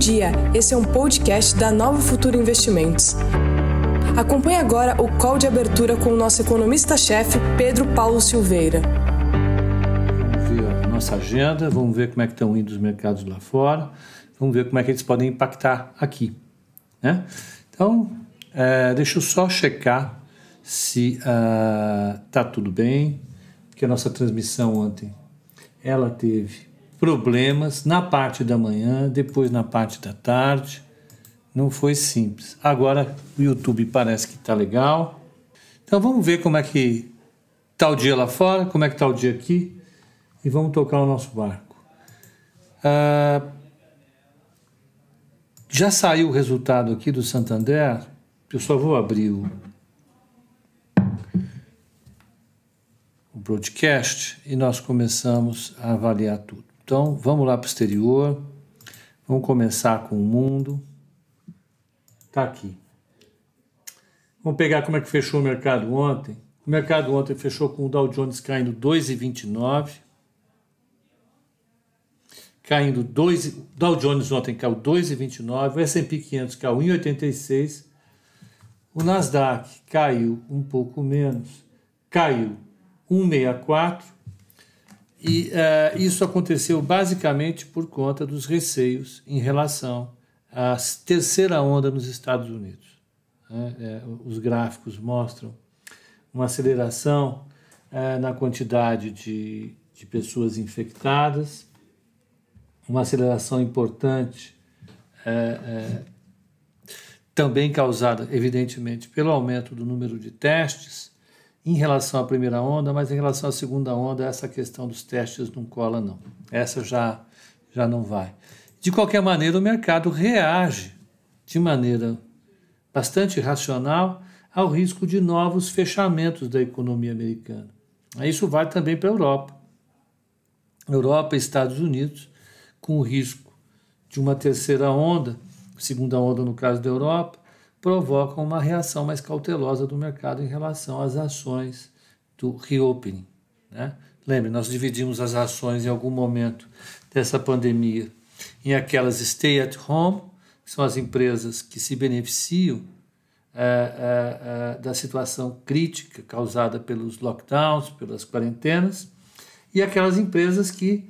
dia, esse é um podcast da Nova Futuro Investimentos. Acompanhe agora o call de abertura com o nosso economista-chefe, Pedro Paulo Silveira. Vamos ver a nossa agenda, vamos ver como é que estão indo os mercados lá fora, vamos ver como é que eles podem impactar aqui. Né? Então, é, deixa eu só checar se está uh, tudo bem, porque a nossa transmissão ontem ela teve problemas na parte da manhã, depois na parte da tarde. Não foi simples. Agora o YouTube parece que está legal. Então vamos ver como é que está o dia lá fora, como é que está o dia aqui e vamos tocar o nosso barco. Ah, já saiu o resultado aqui do Santander. Eu só vou abrir o, o broadcast e nós começamos a avaliar tudo. Então, vamos lá para o exterior. Vamos começar com o mundo. Está aqui. Vamos pegar como é que fechou o mercado ontem. O mercado ontem fechou com o Dow Jones caindo 2,29. Caindo 2, Dow Jones ontem caiu 2,29, o S&P 500 caiu 1,86. O Nasdaq caiu um pouco menos, caiu 1,64 e uh, isso aconteceu basicamente por conta dos receios em relação à terceira onda nos Estados Unidos. Né? É, os gráficos mostram uma aceleração uh, na quantidade de, de pessoas infectadas, uma aceleração importante, uh, também causada, evidentemente, pelo aumento do número de testes em relação à primeira onda, mas em relação à segunda onda, essa questão dos testes não cola, não. Essa já, já não vai. De qualquer maneira, o mercado reage de maneira bastante racional ao risco de novos fechamentos da economia americana. Isso vale também para a Europa. Europa e Estados Unidos, com o risco de uma terceira onda, segunda onda no caso da Europa, provocam uma reação mais cautelosa do mercado em relação às ações do reopening. Né? Lembre, nós dividimos as ações em algum momento dessa pandemia em aquelas stay at home, que são as empresas que se beneficiam é, é, é, da situação crítica causada pelos lockdowns, pelas quarentenas, e aquelas empresas que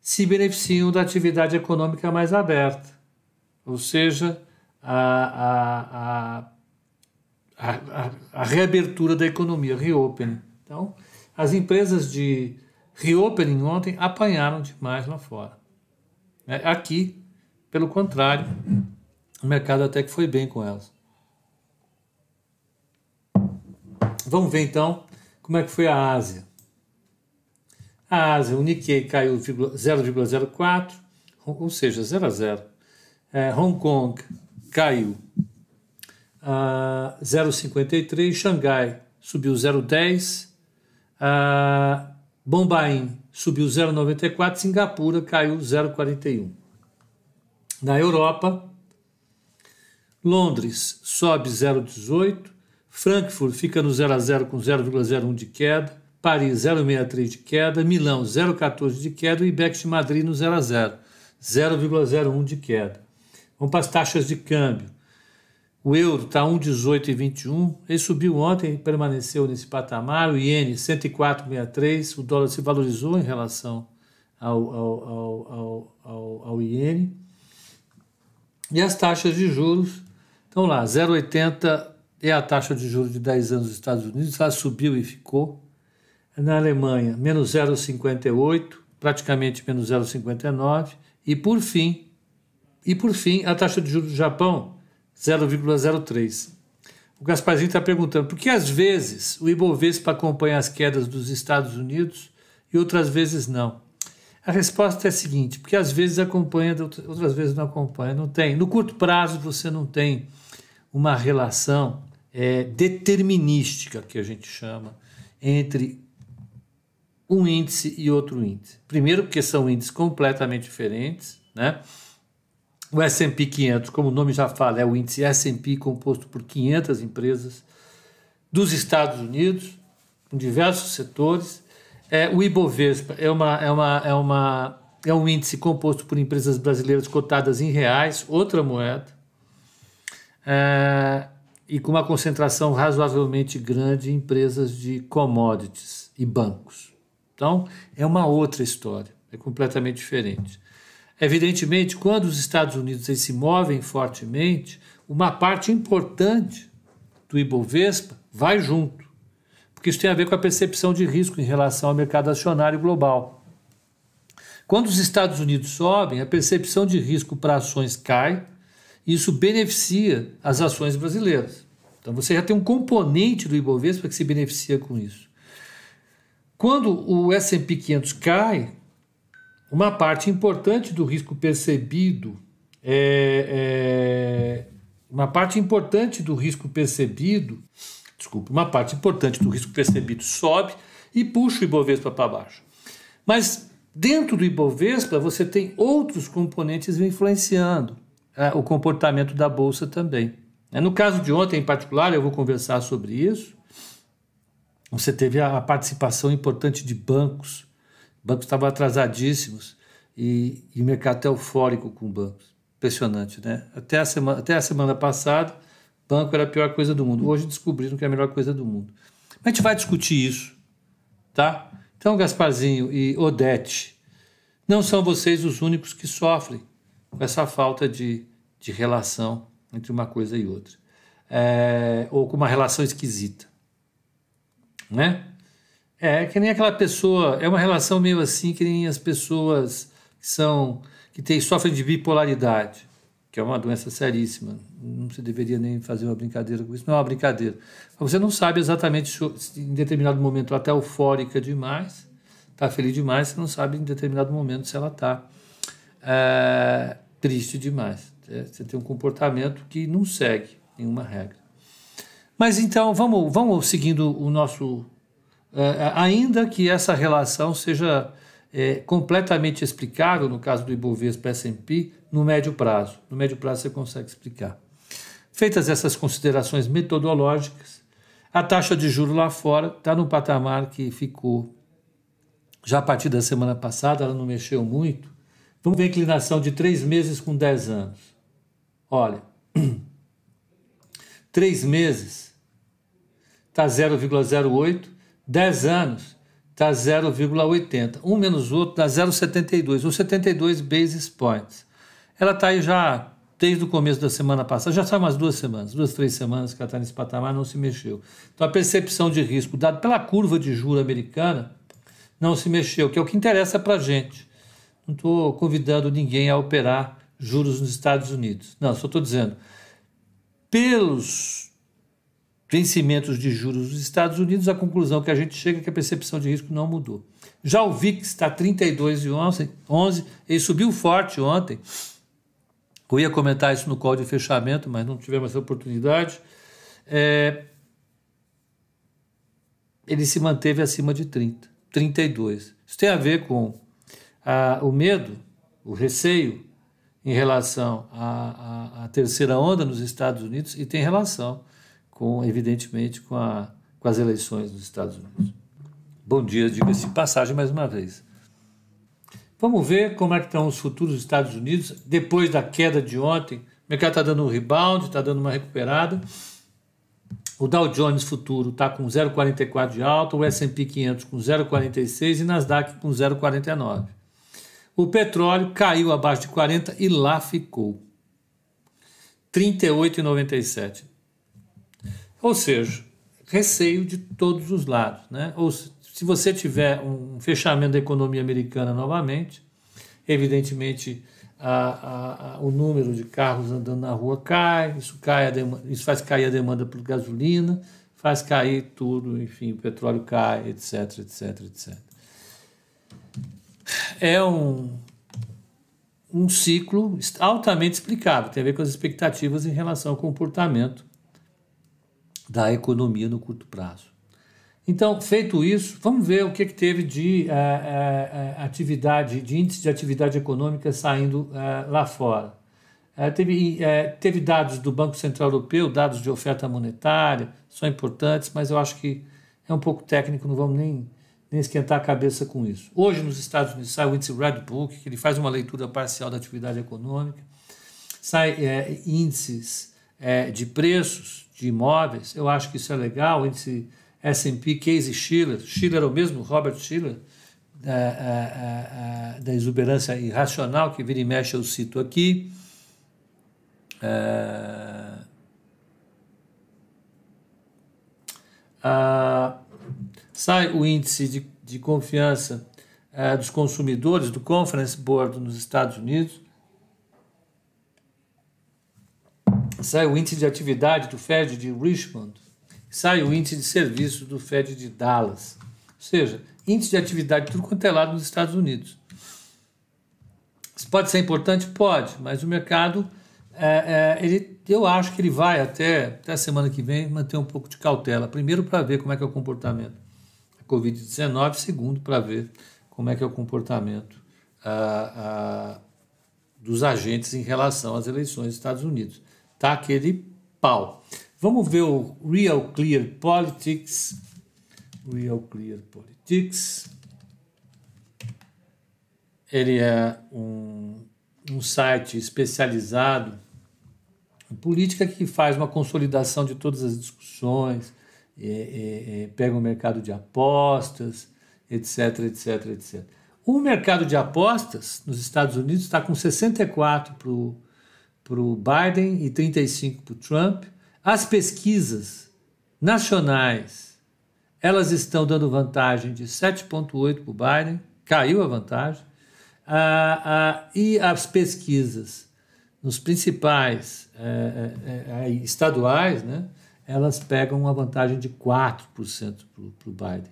se beneficiam da atividade econômica mais aberta, ou seja, a, a, a, a reabertura da economia, reopening. Então, as empresas de reopening ontem apanharam demais lá fora. É, aqui, pelo contrário, o mercado até que foi bem com elas. Vamos ver então como é que foi a Ásia. A Ásia, o Nikkei caiu 0,04, ou seja, 0 a 0. É, Hong Kong caiu a 0,53, Xangai subiu 0,10, uh, Bombaim subiu 0,94, Singapura caiu 0,41. Na Europa, Londres sobe 0,18, Frankfurt fica no 0 a 0 com 0,01 de queda, Paris 0,63 de queda, Milão 0,14 de queda e IBEX de Madrid no 0 a 0, 0,01 de queda. Vamos para as taxas de câmbio. O euro está 1,18,21. Ele subiu ontem permaneceu nesse patamar. O iene 104,63. O dólar se valorizou em relação ao, ao, ao, ao, ao iene. E as taxas de juros estão lá. 0,80 é a taxa de juros de 10 anos dos Estados Unidos. Ela subiu e ficou. Na Alemanha, menos 0,58, praticamente menos 0,59. E por fim, e por fim, a taxa de juros do Japão, 0,03. O Gasparzinho está perguntando por que às vezes o Ibovespa acompanha as quedas dos Estados Unidos e outras vezes não. A resposta é a seguinte: porque às vezes acompanha, outras vezes não acompanha. Não tem. No curto prazo você não tem uma relação é, determinística que a gente chama entre um índice e outro índice. Primeiro, porque são índices completamente diferentes, né? O S&P 500, como o nome já fala, é o índice S&P composto por 500 empresas dos Estados Unidos, em diversos setores. É, o Ibovespa é uma, é uma, é uma, é um índice composto por empresas brasileiras cotadas em reais, outra moeda, é, e com uma concentração razoavelmente grande em empresas de commodities e bancos. Então, é uma outra história, é completamente diferente. Evidentemente, quando os Estados Unidos se movem fortemente, uma parte importante do Ibovespa vai junto, porque isso tem a ver com a percepção de risco em relação ao mercado acionário global. Quando os Estados Unidos sobem, a percepção de risco para ações cai, e isso beneficia as ações brasileiras. Então você já tem um componente do Ibovespa que se beneficia com isso. Quando o S&P 500 cai, uma parte importante do risco percebido é, é, uma parte importante do risco percebido, desculpa, uma parte importante do risco percebido sobe e puxa o Ibovespa para baixo. Mas dentro do Ibovespa você tem outros componentes influenciando é, o comportamento da bolsa também. É, no caso de ontem, em particular, eu vou conversar sobre isso. Você teve a participação importante de bancos bancos estavam atrasadíssimos e, e o mercado está eufórico com bancos. Impressionante, né? Até a, semana, até a semana passada, banco era a pior coisa do mundo. Hoje descobriram que é a melhor coisa do mundo. Mas a gente vai discutir isso, tá? Então, Gasparzinho e Odete, não são vocês os únicos que sofrem com essa falta de, de relação entre uma coisa e outra. É, ou com uma relação esquisita. Né? É que nem aquela pessoa, é uma relação meio assim que nem as pessoas que são que tem, sofrem de bipolaridade, que é uma doença seríssima. Não se deveria nem fazer uma brincadeira com isso, não é uma brincadeira. Você não sabe exatamente se em determinado momento ela está eufórica demais, está feliz demais, você não sabe em determinado momento se ela está é, triste demais. É, você tem um comportamento que não segue nenhuma regra. Mas então, vamos, vamos seguindo o nosso ainda que essa relação seja é, completamente explicável, no caso do Ibovespa S&P, no médio prazo. No médio prazo você consegue explicar. Feitas essas considerações metodológicas, a taxa de juro lá fora está no patamar que ficou já a partir da semana passada, ela não mexeu muito. Vamos ver a inclinação de três meses com 10 anos. Olha, três meses está 0,08, 10 anos está 0,80. Um menos outro dá 0,72, ou 72 basis points. Ela está aí já desde o começo da semana passada, já são umas duas semanas, duas, três semanas que ela está nesse patamar, não se mexeu. Então a percepção de risco dada pela curva de juro americana não se mexeu, que é o que interessa para a gente. Não estou convidando ninguém a operar juros nos Estados Unidos. Não, só estou dizendo, pelos vencimentos de juros dos Estados Unidos, a conclusão que a gente chega é que a percepção de risco não mudou. Já o VIX está 32,11, 11, ele subiu forte ontem. Eu ia comentar isso no call de fechamento, mas não tivemos essa oportunidade. É, ele se manteve acima de 30, 32. Isso tem a ver com a, o medo, o receio em relação à, à terceira onda nos Estados Unidos e tem relação com, evidentemente, com, a, com as eleições nos Estados Unidos. Bom dia, diga-se passagem mais uma vez. Vamos ver como é que estão os futuros dos Estados Unidos depois da queda de ontem. O mercado está dando um rebound, está dando uma recuperada. O Dow Jones futuro está com 0,44 de alta, o S&P 500 com 0,46 e Nasdaq com 0,49. O petróleo caiu abaixo de 40 e lá ficou. 38,97. Ou seja, receio de todos os lados. Né? Ou se você tiver um fechamento da economia americana novamente, evidentemente a, a, a, o número de carros andando na rua cai, isso, cai demanda, isso faz cair a demanda por gasolina, faz cair tudo, enfim, o petróleo cai, etc, etc, etc. É um, um ciclo altamente explicável, tem a ver com as expectativas em relação ao comportamento da economia no curto prazo. Então, feito isso, vamos ver o que, que teve de uh, uh, atividade, de índice de atividade econômica saindo uh, lá fora. teve, teve dados do Banco Central Europeu, dados de oferta monetária, são importantes, mas eu acho que é um pouco técnico, não vamos nem, nem esquentar a cabeça com isso. Hoje, nos Estados Unidos, sai o índice Redbook, que ele faz uma leitura parcial da atividade econômica, sai é, índices é, de preços de imóveis, eu acho que isso é legal, o índice S&P Case Schiller, Schiller é o mesmo, Robert Schiller, da, da exuberância irracional, que vira e mexe eu cito aqui, é, sai o índice de, de confiança é, dos consumidores do Conference Board nos Estados Unidos, sai o índice de atividade do Fed de Richmond, sai o índice de serviço do Fed de Dallas. Ou seja, índice de atividade tudo quanto é lado nos Estados Unidos. Isso pode ser importante? Pode, mas o mercado, é, é, ele, eu acho que ele vai até, até a semana que vem manter um pouco de cautela. Primeiro, para ver como é que é o comportamento da Covid-19, segundo, para ver como é que é o comportamento ah, ah, dos agentes em relação às eleições dos Estados Unidos. Tá aquele pau. Vamos ver o Real Clear Politics. Real Clear Politics. Ele é um, um site especializado em política que faz uma consolidação de todas as discussões, é, é, é, pega o mercado de apostas, etc, etc, etc. O mercado de apostas nos Estados Unidos está com 64 para o Biden e 35 para o Trump. As pesquisas nacionais, elas estão dando vantagem de 7,8 para o Biden, caiu a vantagem. Ah, ah, e as pesquisas nos principais é, é, estaduais, né, elas pegam uma vantagem de 4% para o Biden.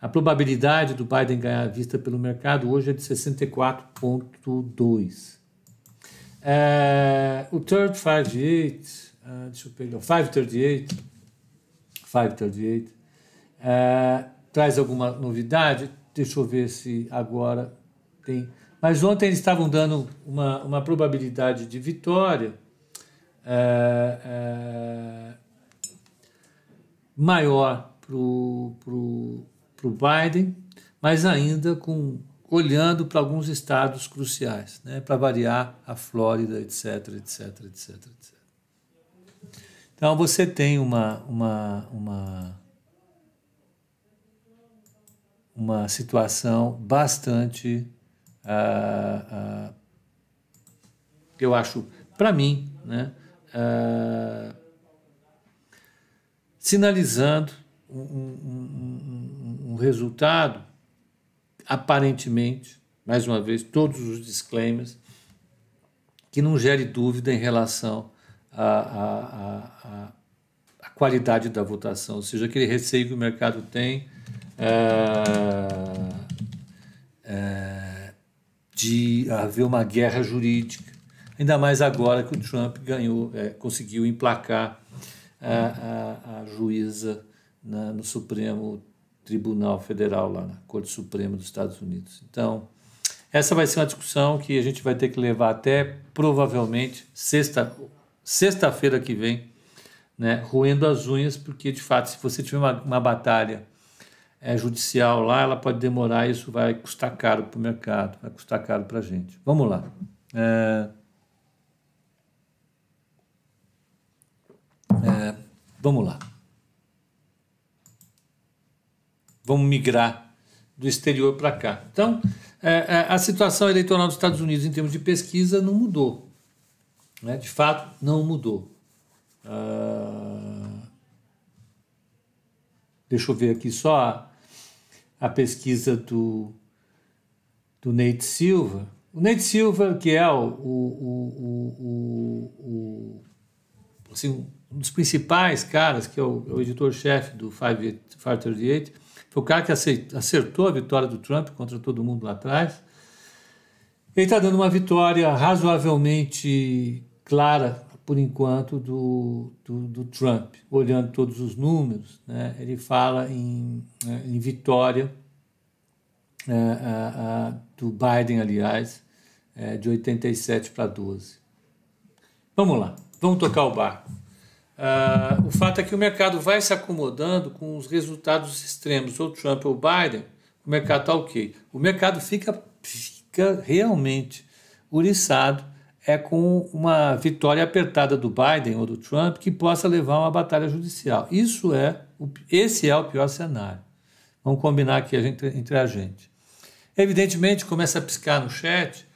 A probabilidade do Biden ganhar vista pelo mercado hoje é de 64,2%. É, o Third 58 Uh, deixa eu pegar. 538. 538. Uh, traz alguma novidade? Deixa eu ver se agora tem. Mas ontem eles estavam dando uma, uma probabilidade de vitória uh, maior para o Biden, mas ainda com olhando para alguns estados cruciais, né, para variar a Flórida, etc, etc, etc, etc. Então você tem uma, uma, uma, uma situação bastante, uh, uh, eu acho, para mim, né, uh, sinalizando um, um, um, um resultado, aparentemente, mais uma vez, todos os disclaimers, que não gere dúvida em relação a, a, a, a qualidade da votação, ou seja, aquele receio que o mercado tem é, é, de haver uma guerra jurídica, ainda mais agora que o Trump ganhou, é, conseguiu emplacar a, a, juíza na, no Supremo Tribunal Federal, lá na Corte Suprema dos Estados Unidos. Então, essa vai ser uma discussão que a gente vai ter que levar até provavelmente sexta sexta-feira que vem, né, roendo as unhas, porque de fato, se você tiver uma, uma batalha é, judicial lá, ela pode demorar e isso vai custar caro para o mercado, vai custar caro para a gente. Vamos lá. É, é, vamos lá. Vamos migrar do exterior para cá. Então, é, é, a situação eleitoral dos Estados Unidos em termos de pesquisa não mudou né, de fato não mudou. Ah, deixa eu ver aqui só a, a, pesquisa do, do Nate Silva. O Nate Silva, que é o, o, o, o assim, um dos principais caras, que é o, é editor-chefe do 538, foi o cara que acertou a vitória do Trump contra todo mundo lá atrás. Ele está dando uma vitória razoavelmente clara, por enquanto, do, do, do, Trump. Olhando todos os números, né, ele fala em, né, em vitória é, a, a, do Biden, aliás, é, de 87 para 12. Vamos lá, vamos tocar o barco. Uh, o fato é que o mercado vai se acomodando com os resultados extremos, ou Trump ou Biden, o mercado está ok. O mercado fica, fica realmente uriçado é com uma vitória apertada do Biden ou do Trump que possa levar a uma batalha judicial. Isso é, esse é o pior cenário. Vamos combinar aqui a gente, entre a gente. Evidentemente, começa a piscar no chat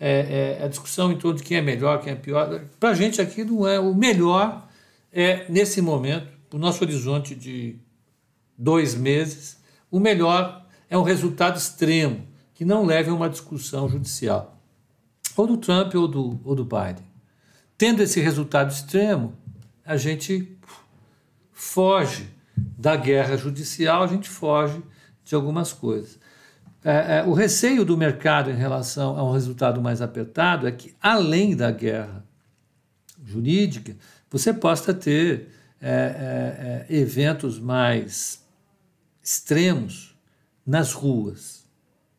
é, é, a discussão em torno de quem é melhor, quem é pior. Para a gente aqui não é o melhor é nesse momento, o nosso horizonte de dois meses, o melhor é um resultado extremo que não leve a uma discussão judicial ou do Trump ou do, ou do Biden. Tendo esse resultado extremo, a gente foge da guerra judicial, a gente foge de algumas coisas. É, é, o receio do mercado em relação a um resultado mais apertado é que, além da guerra jurídica, você possa ter é, é, é eventos mais extremos nas ruas.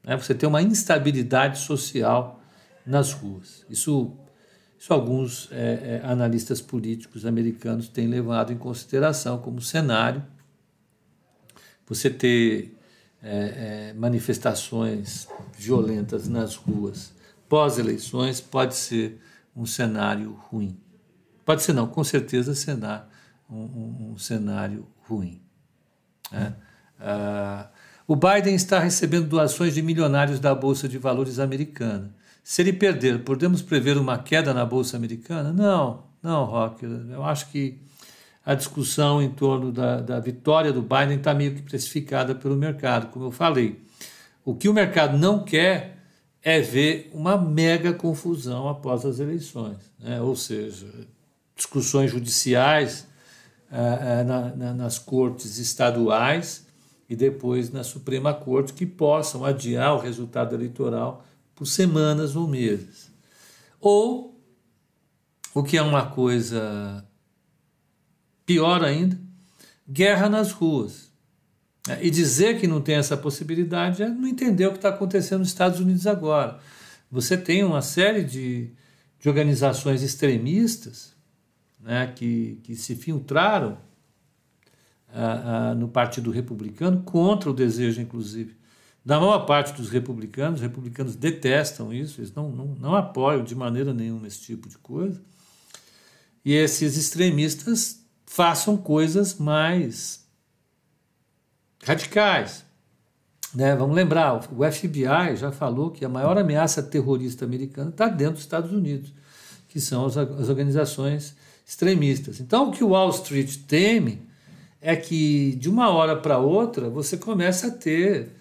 Né? Você tem uma instabilidade social nas ruas. Isso, isso alguns é, é, analistas políticos americanos têm levado em consideração como cenário. Você ter é, manifestações violentas nas ruas pós-eleições pode ser um cenário ruim. Pode ser não, com certeza será um, um, um cenário ruim. Né? Ah, o Biden está recebendo doações de milionários da Bolsa de Valores americana. Se ele perder, podemos prever uma queda na Bolsa Americana? Não, não, Rock. Eu acho que a discussão em torno da, da vitória do Biden está meio que precificada pelo mercado, como eu falei. O que o mercado não quer é ver uma mega confusão após as eleições, né? ou seja, discussões judiciais ah, ah, na, na, nas cortes estaduais e depois na Suprema Corte que possam adiar o resultado eleitoral por semanas ou meses. Ou, o que é uma coisa pior ainda, guerra nas ruas. E dizer que não tem essa possibilidade é não entender o que está acontecendo nos Estados Unidos agora. Você tem uma série de, de organizações extremistas né, que, que se filtraram ah, ah, no Partido Republicano contra o desejo, inclusive, da maior parte dos republicanos, os republicanos detestam isso, eles não, não, não apoiam de maneira nenhuma esse tipo de coisa. E esses extremistas façam coisas mais radicais. Né? Vamos lembrar, o FBI já falou que a maior ameaça terrorista americana está dentro dos Estados Unidos, que são as, as organizações extremistas. Então, o que o Wall Street teme é que, de uma hora para outra, você começa a ter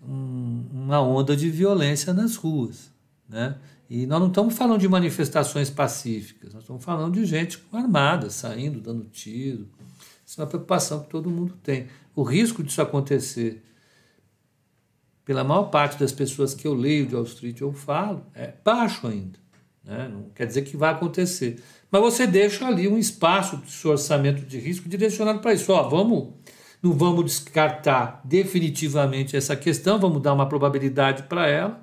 um, uma onda de violência nas ruas. Né? E nós não estamos falando de manifestações pacíficas, nós estamos falando de gente armada, saindo, dando tiro. Isso é uma preocupação que todo mundo tem. O risco disso acontecer, pela maior parte das pessoas que eu leio de Wall Street ou falo, é baixo ainda. Né? Não quer dizer que vai acontecer. Mas você deixa ali um espaço do seu orçamento de risco direcionado para isso. Ó, vamos não vamos descartar definitivamente essa questão, vamos dar uma probabilidade para ela,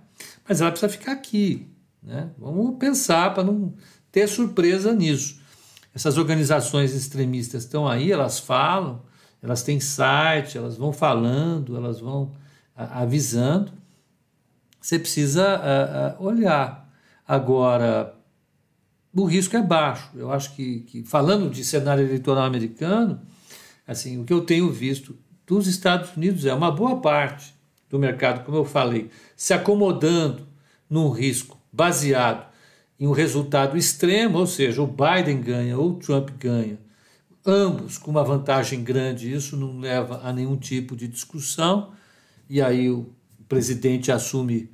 mas ela precisa ficar aqui. Né? Vamos pensar para não ter surpresa nisso. Essas organizações extremistas estão aí, elas falam, elas têm site, elas vão falando, elas vão avisando. Você precisa olhar. Agora, o risco é baixo. Eu acho que, que falando de cenário eleitoral americano, assim, o que eu tenho visto dos Estados Unidos é uma boa parte do mercado, como eu falei, se acomodando num risco baseado em um resultado extremo, ou seja, o Biden ganha ou o Trump ganha, ambos com uma vantagem grande, isso não leva a nenhum tipo de discussão, e aí o presidente assume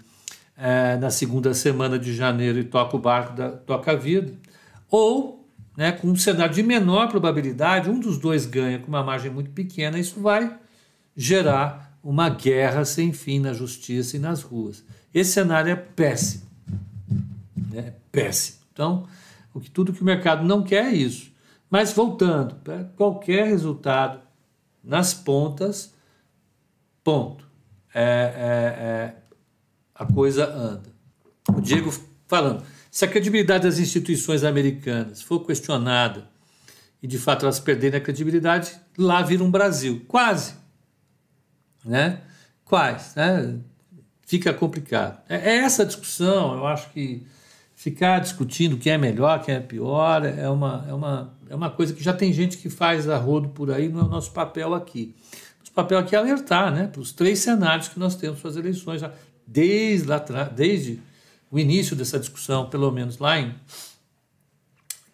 é, na segunda semana de janeiro e toca o barco, da, toca a vida, ou né, com um cenário de menor probabilidade, um dos dois ganha com uma margem muito pequena, isso vai gerar uma guerra sem fim na justiça e nas ruas. Esse cenário é péssimo. Né, é péssimo. Então, o que, tudo que o mercado não quer é isso. Mas voltando, qualquer resultado nas pontas, ponto. É, é, é, a coisa anda. O Diego falando. Se a credibilidade das instituições americanas for questionada e de fato elas perderem a credibilidade, lá vira um Brasil. Quase. Né? Quais? Né? Fica complicado. É, é essa discussão, eu acho que ficar discutindo quem é melhor, quem é pior, é uma, é uma, é uma coisa que já tem gente que faz a rodo por aí, não é o nosso papel aqui. Nosso papel aqui é alertar né, para os três cenários que nós temos para as eleições, desde, lá, desde o início dessa discussão, pelo menos lá em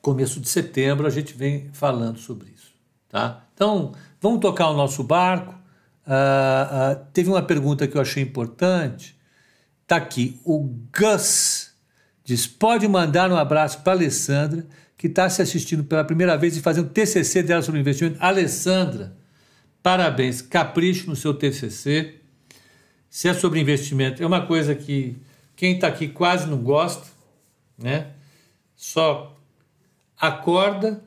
começo de setembro, a gente vem falando sobre isso. Tá? Então, vamos tocar o nosso barco. Uh, uh, teve uma pergunta que eu achei importante. Está aqui, o Gus Diz: pode mandar um abraço para Alessandra, que está se assistindo pela primeira vez e fazendo TCC dela sobre investimento. Alessandra, parabéns, capricho no seu TCC. Se é sobre investimento, é uma coisa que quem está aqui quase não gosta, né? Só acorda,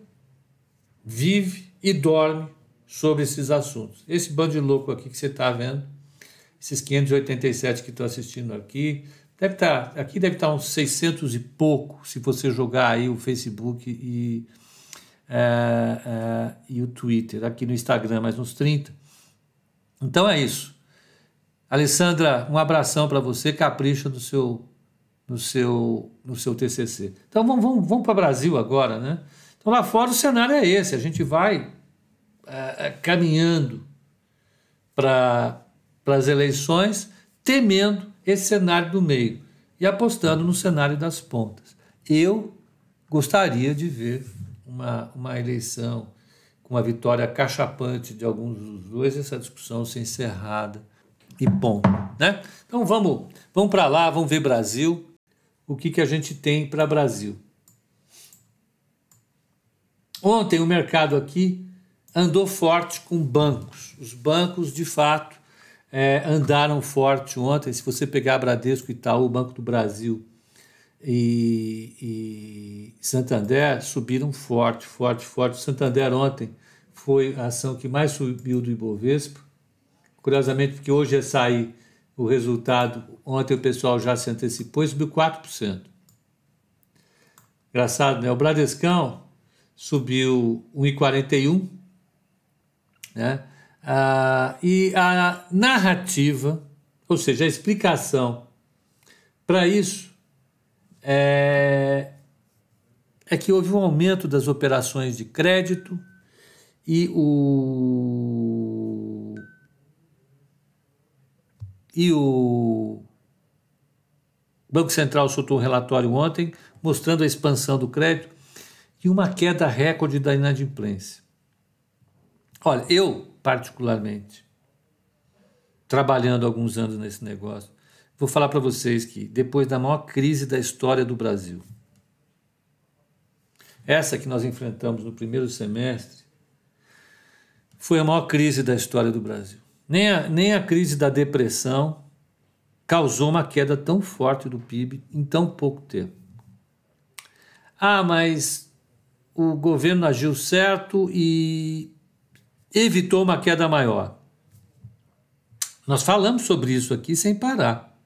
vive e dorme sobre esses assuntos. Esse bando de louco aqui que você está vendo, esses 587 que estão assistindo aqui, Deve estar, tá, aqui deve estar tá uns 600 e pouco, se você jogar aí o Facebook e, é, é, e o Twitter. Aqui no Instagram, mais uns 30. Então é isso. Alessandra, um abração para você, capricha no seu, no seu, no seu TCC. Então vamos, vamos, vamos para o Brasil agora, né? Então lá fora o cenário é esse, a gente vai é, é caminhando para as eleições temendo esse cenário do meio e apostando no cenário das pontas. Eu gostaria de ver uma, uma eleição com uma vitória cachapante de alguns dos dois, essa discussão ser encerrada e ponto. Né? Então vamos, vamos para lá, vamos ver Brasil, o que, que a gente tem para Brasil. Ontem o mercado aqui andou forte com bancos. Os bancos, de fato, é, andaram forte ontem. Se você pegar Bradesco, Itaú, Banco do Brasil e, e Santander, subiram forte, forte, forte. Santander ontem foi a ação que mais subiu do Ibovespa. Curiosamente, porque hoje ia sair o resultado, ontem o pessoal já se antecipou e subiu 4%. Engraçado, né? O Bradescão subiu 1,41, né? Ah, e a narrativa, ou seja, a explicação para isso é, é que houve um aumento das operações de crédito e o e o Banco Central soltou um relatório ontem mostrando a expansão do crédito e uma queda recorde da inadimplência. Olha, eu particularmente, trabalhando alguns anos nesse negócio, vou falar para vocês que depois da maior crise da história do Brasil, essa que nós enfrentamos no primeiro semestre, foi a maior crise da história do Brasil. Nem a, nem a crise da depressão causou uma queda tão forte do PIB em tão pouco tempo. Ah, mas o governo agiu certo e evitou uma queda maior. Nós falamos sobre isso aqui sem parar.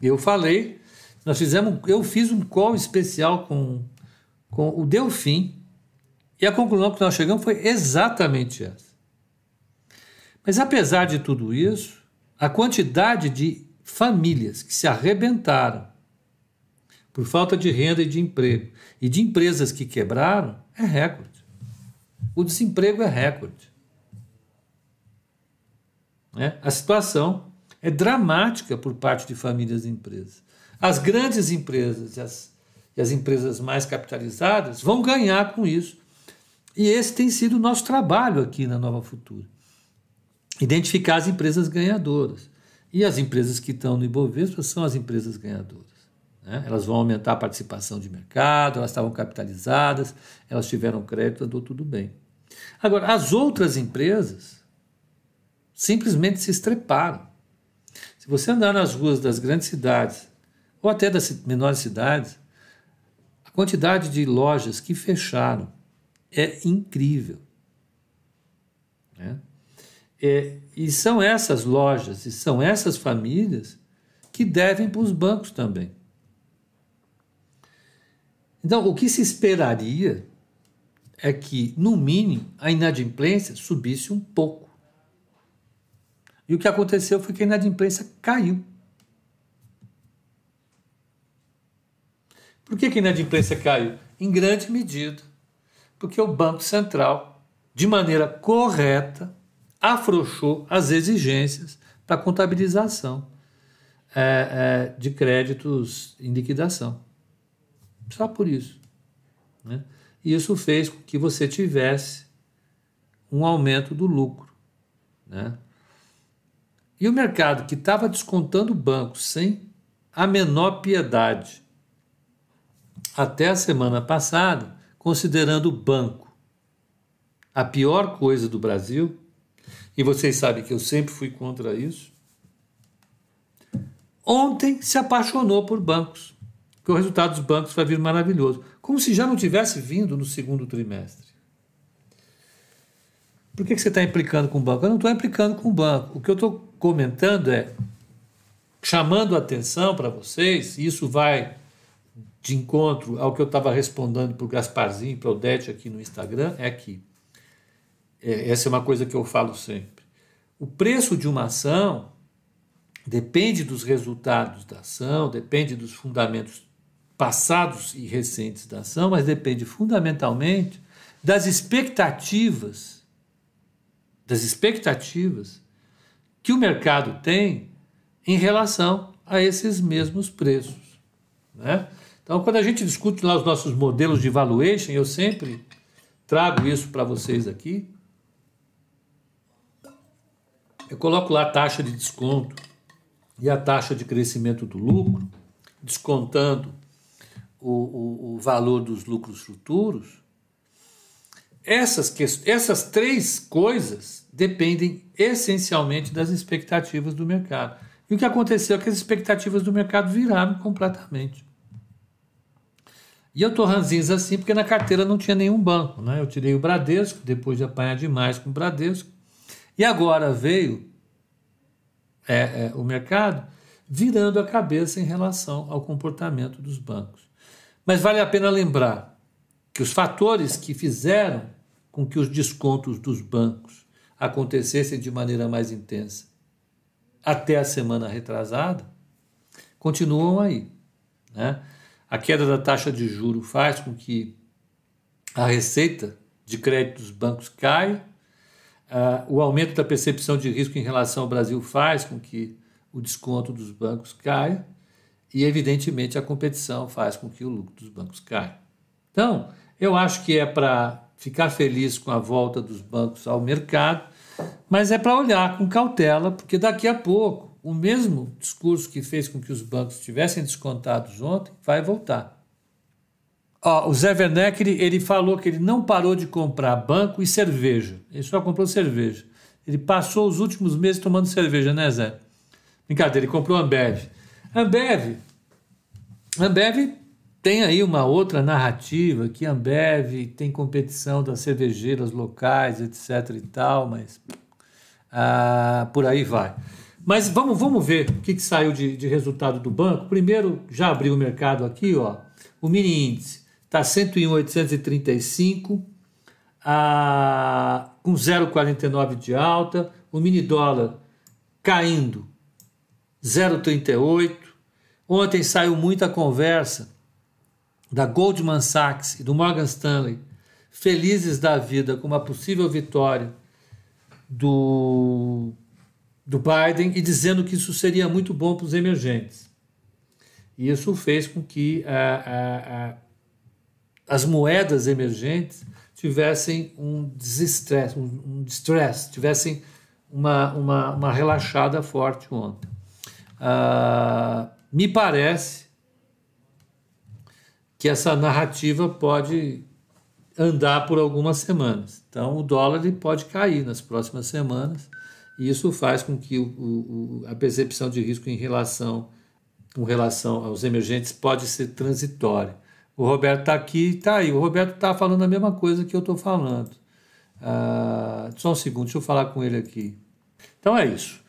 Eu falei, nós fizemos, eu fiz um call especial com, com o Delfim e a conclusão que nós chegamos foi exatamente essa. Mas apesar de tudo isso, a quantidade de famílias que se arrebentaram por falta de renda e de emprego e de empresas que quebraram é recorde. O desemprego é recorde. Né? A situação é dramática por parte de famílias e empresas. As grandes empresas e as, e as empresas mais capitalizadas vão ganhar com isso. E esse tem sido o nosso trabalho aqui na Nova Futura. Identificar as empresas ganhadoras. E as empresas que estão no Ibovespa são as empresas ganhadoras. Né? Elas vão aumentar a participação de mercado, elas estavam capitalizadas, elas tiveram crédito, andou tudo bem. Agora, as outras empresas simplesmente se estreparam. Se você andar nas ruas das grandes cidades, ou até das menores cidades, a quantidade de lojas que fecharam é incrível. Né? É, e são essas lojas e são essas famílias que devem para os bancos também. Então, o que se esperaria é que, no mínimo, a inadimplência subisse um pouco. E o que aconteceu foi que a inadimplência caiu. Por que, que a inadimplência caiu? Em grande medida, porque o Banco Central, de maneira correta, afrouxou as exigências para contabilização é, é, de créditos em liquidação. Só por isso. Né? E isso fez com que você tivesse um aumento do lucro. Né? E o mercado que estava descontando o banco sem a menor piedade até a semana passada, considerando o banco a pior coisa do Brasil, e vocês sabem que eu sempre fui contra isso, ontem se apaixonou por bancos, porque o resultado dos bancos vai vir maravilhoso, como se já não tivesse vindo no segundo trimestre. Por que, que você está implicando com o banco? Eu não estou implicando com o banco. O que eu estou comentando é chamando a atenção para vocês, e isso vai de encontro ao que eu estava respondendo para o Gasparzinho, para o Odete aqui no Instagram, é que essa é uma coisa que eu falo sempre. O preço de uma ação depende dos resultados da ação, depende dos fundamentos passados e recentes da ação, mas depende fundamentalmente das expectativas, das expectativas que o mercado tem em relação a esses mesmos preços. Né? Então, quando a gente discute lá os nossos modelos de valuation, eu sempre trago isso para vocês aqui. Eu coloco lá a taxa de desconto e a taxa de crescimento do lucro, descontando o, o, o valor dos lucros futuros. Essas, essas três coisas dependem essencialmente das expectativas do mercado. E o que aconteceu é que as expectativas do mercado viraram completamente. E eu estou ranzinza assim porque na carteira não tinha nenhum banco. Né? Eu tirei o Bradesco, depois de apanhar demais com o Bradesco. E agora veio é, é, o mercado virando a cabeça em relação ao comportamento dos bancos. Mas vale a pena lembrar que os fatores que fizeram com que os descontos dos bancos acontecessem de maneira mais intensa até a semana retrasada continuam aí. Né? A queda da taxa de juro faz com que a receita de crédito dos bancos caia, uh, o aumento da percepção de risco em relação ao Brasil faz com que o desconto dos bancos caia e, evidentemente, a competição faz com que o lucro dos bancos caia. Então, eu acho que é para ficar feliz com a volta dos bancos ao mercado, mas é para olhar com cautela, porque daqui a pouco o mesmo discurso que fez com que os bancos tivessem descontados ontem vai voltar. Ó, o Zé Werneck ele, ele falou que ele não parou de comprar banco e cerveja. Ele só comprou cerveja. Ele passou os últimos meses tomando cerveja, né, Zé? Brincadeira, ele comprou Ambev. Ambev, Ambev tem aí uma outra narrativa que Ambev tem competição das cervejeiras locais, etc e tal, mas ah, por aí vai. Mas vamos, vamos ver o que, que saiu de, de, resultado do banco. Primeiro, já abriu o mercado aqui, ó. O mini índice está 101,835, a, com 0,49 de alta. O mini dólar caindo 0,38. Ontem saiu muita conversa da Goldman Sachs e do Morgan Stanley, felizes da vida com uma possível vitória do do Biden e dizendo que isso seria muito bom para os emergentes. E isso fez com que as moedas emergentes tivessem um desestresse, um, um distress, tivessem uma, uma, uma relaxada forte ontem. Uh, me parece que essa narrativa pode andar por algumas semanas. Então, o dólar pode cair nas próximas semanas e isso faz com que o, o, a percepção de risco em relação, com relação aos emergentes pode ser transitória. O Roberto está aqui, está aí. O Roberto está falando a mesma coisa que eu estou falando. Ah, só um segundo, deixa eu falar com ele aqui. Então é isso.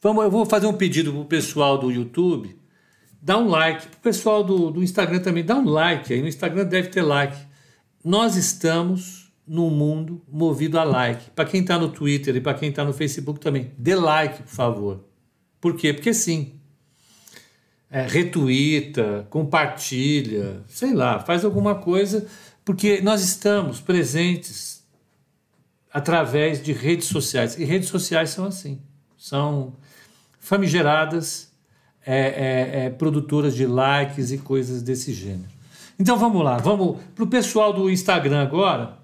Vamos, eu vou fazer um pedido para o pessoal do YouTube. Dá um like. Para o pessoal do, do Instagram também, dá um like. Aí no Instagram deve ter like. Nós estamos num mundo movido a like. Para quem está no Twitter e para quem está no Facebook também, dê like, por favor. Por quê? Porque sim. É, retuita, compartilha, sei lá, faz alguma coisa, porque nós estamos presentes através de redes sociais. E redes sociais são assim, são famigeradas, é, é, é produtoras de likes e coisas desse gênero. Então vamos lá, vamos para o pessoal do Instagram agora.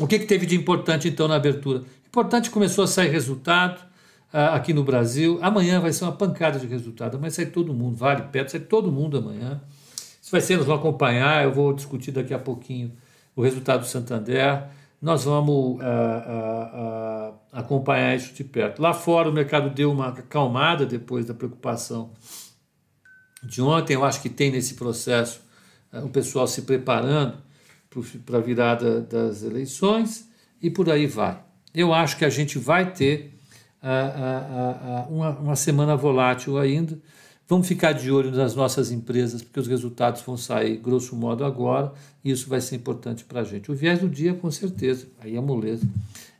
O que, que teve de importante então na abertura? Importante começou a sair resultado aqui no Brasil. Amanhã vai ser uma pancada de resultado. Amanhã sai todo mundo, vale perto, sai todo mundo amanhã. Isso vai ser, nós vamos acompanhar. Eu vou discutir daqui a pouquinho o resultado do Santander. Nós vamos uh, uh, acompanhar isso de perto. Lá fora o mercado deu uma acalmada depois da preocupação de ontem. Eu acho que tem nesse processo o pessoal se preparando para a virada das eleições e por aí vai. Eu acho que a gente vai ter uh, uh, uh, uma, uma semana volátil ainda. Vamos ficar de olho nas nossas empresas, porque os resultados vão sair, grosso modo, agora, e isso vai ser importante para a gente. O viés do dia, com certeza, aí é moleza,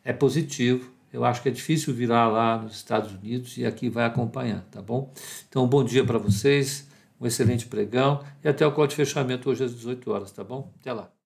é positivo. Eu acho que é difícil virar lá nos Estados Unidos e aqui vai acompanhar, tá bom? Então, bom dia para vocês, um excelente pregão e até o código de fechamento hoje às 18 horas, tá bom? Até lá.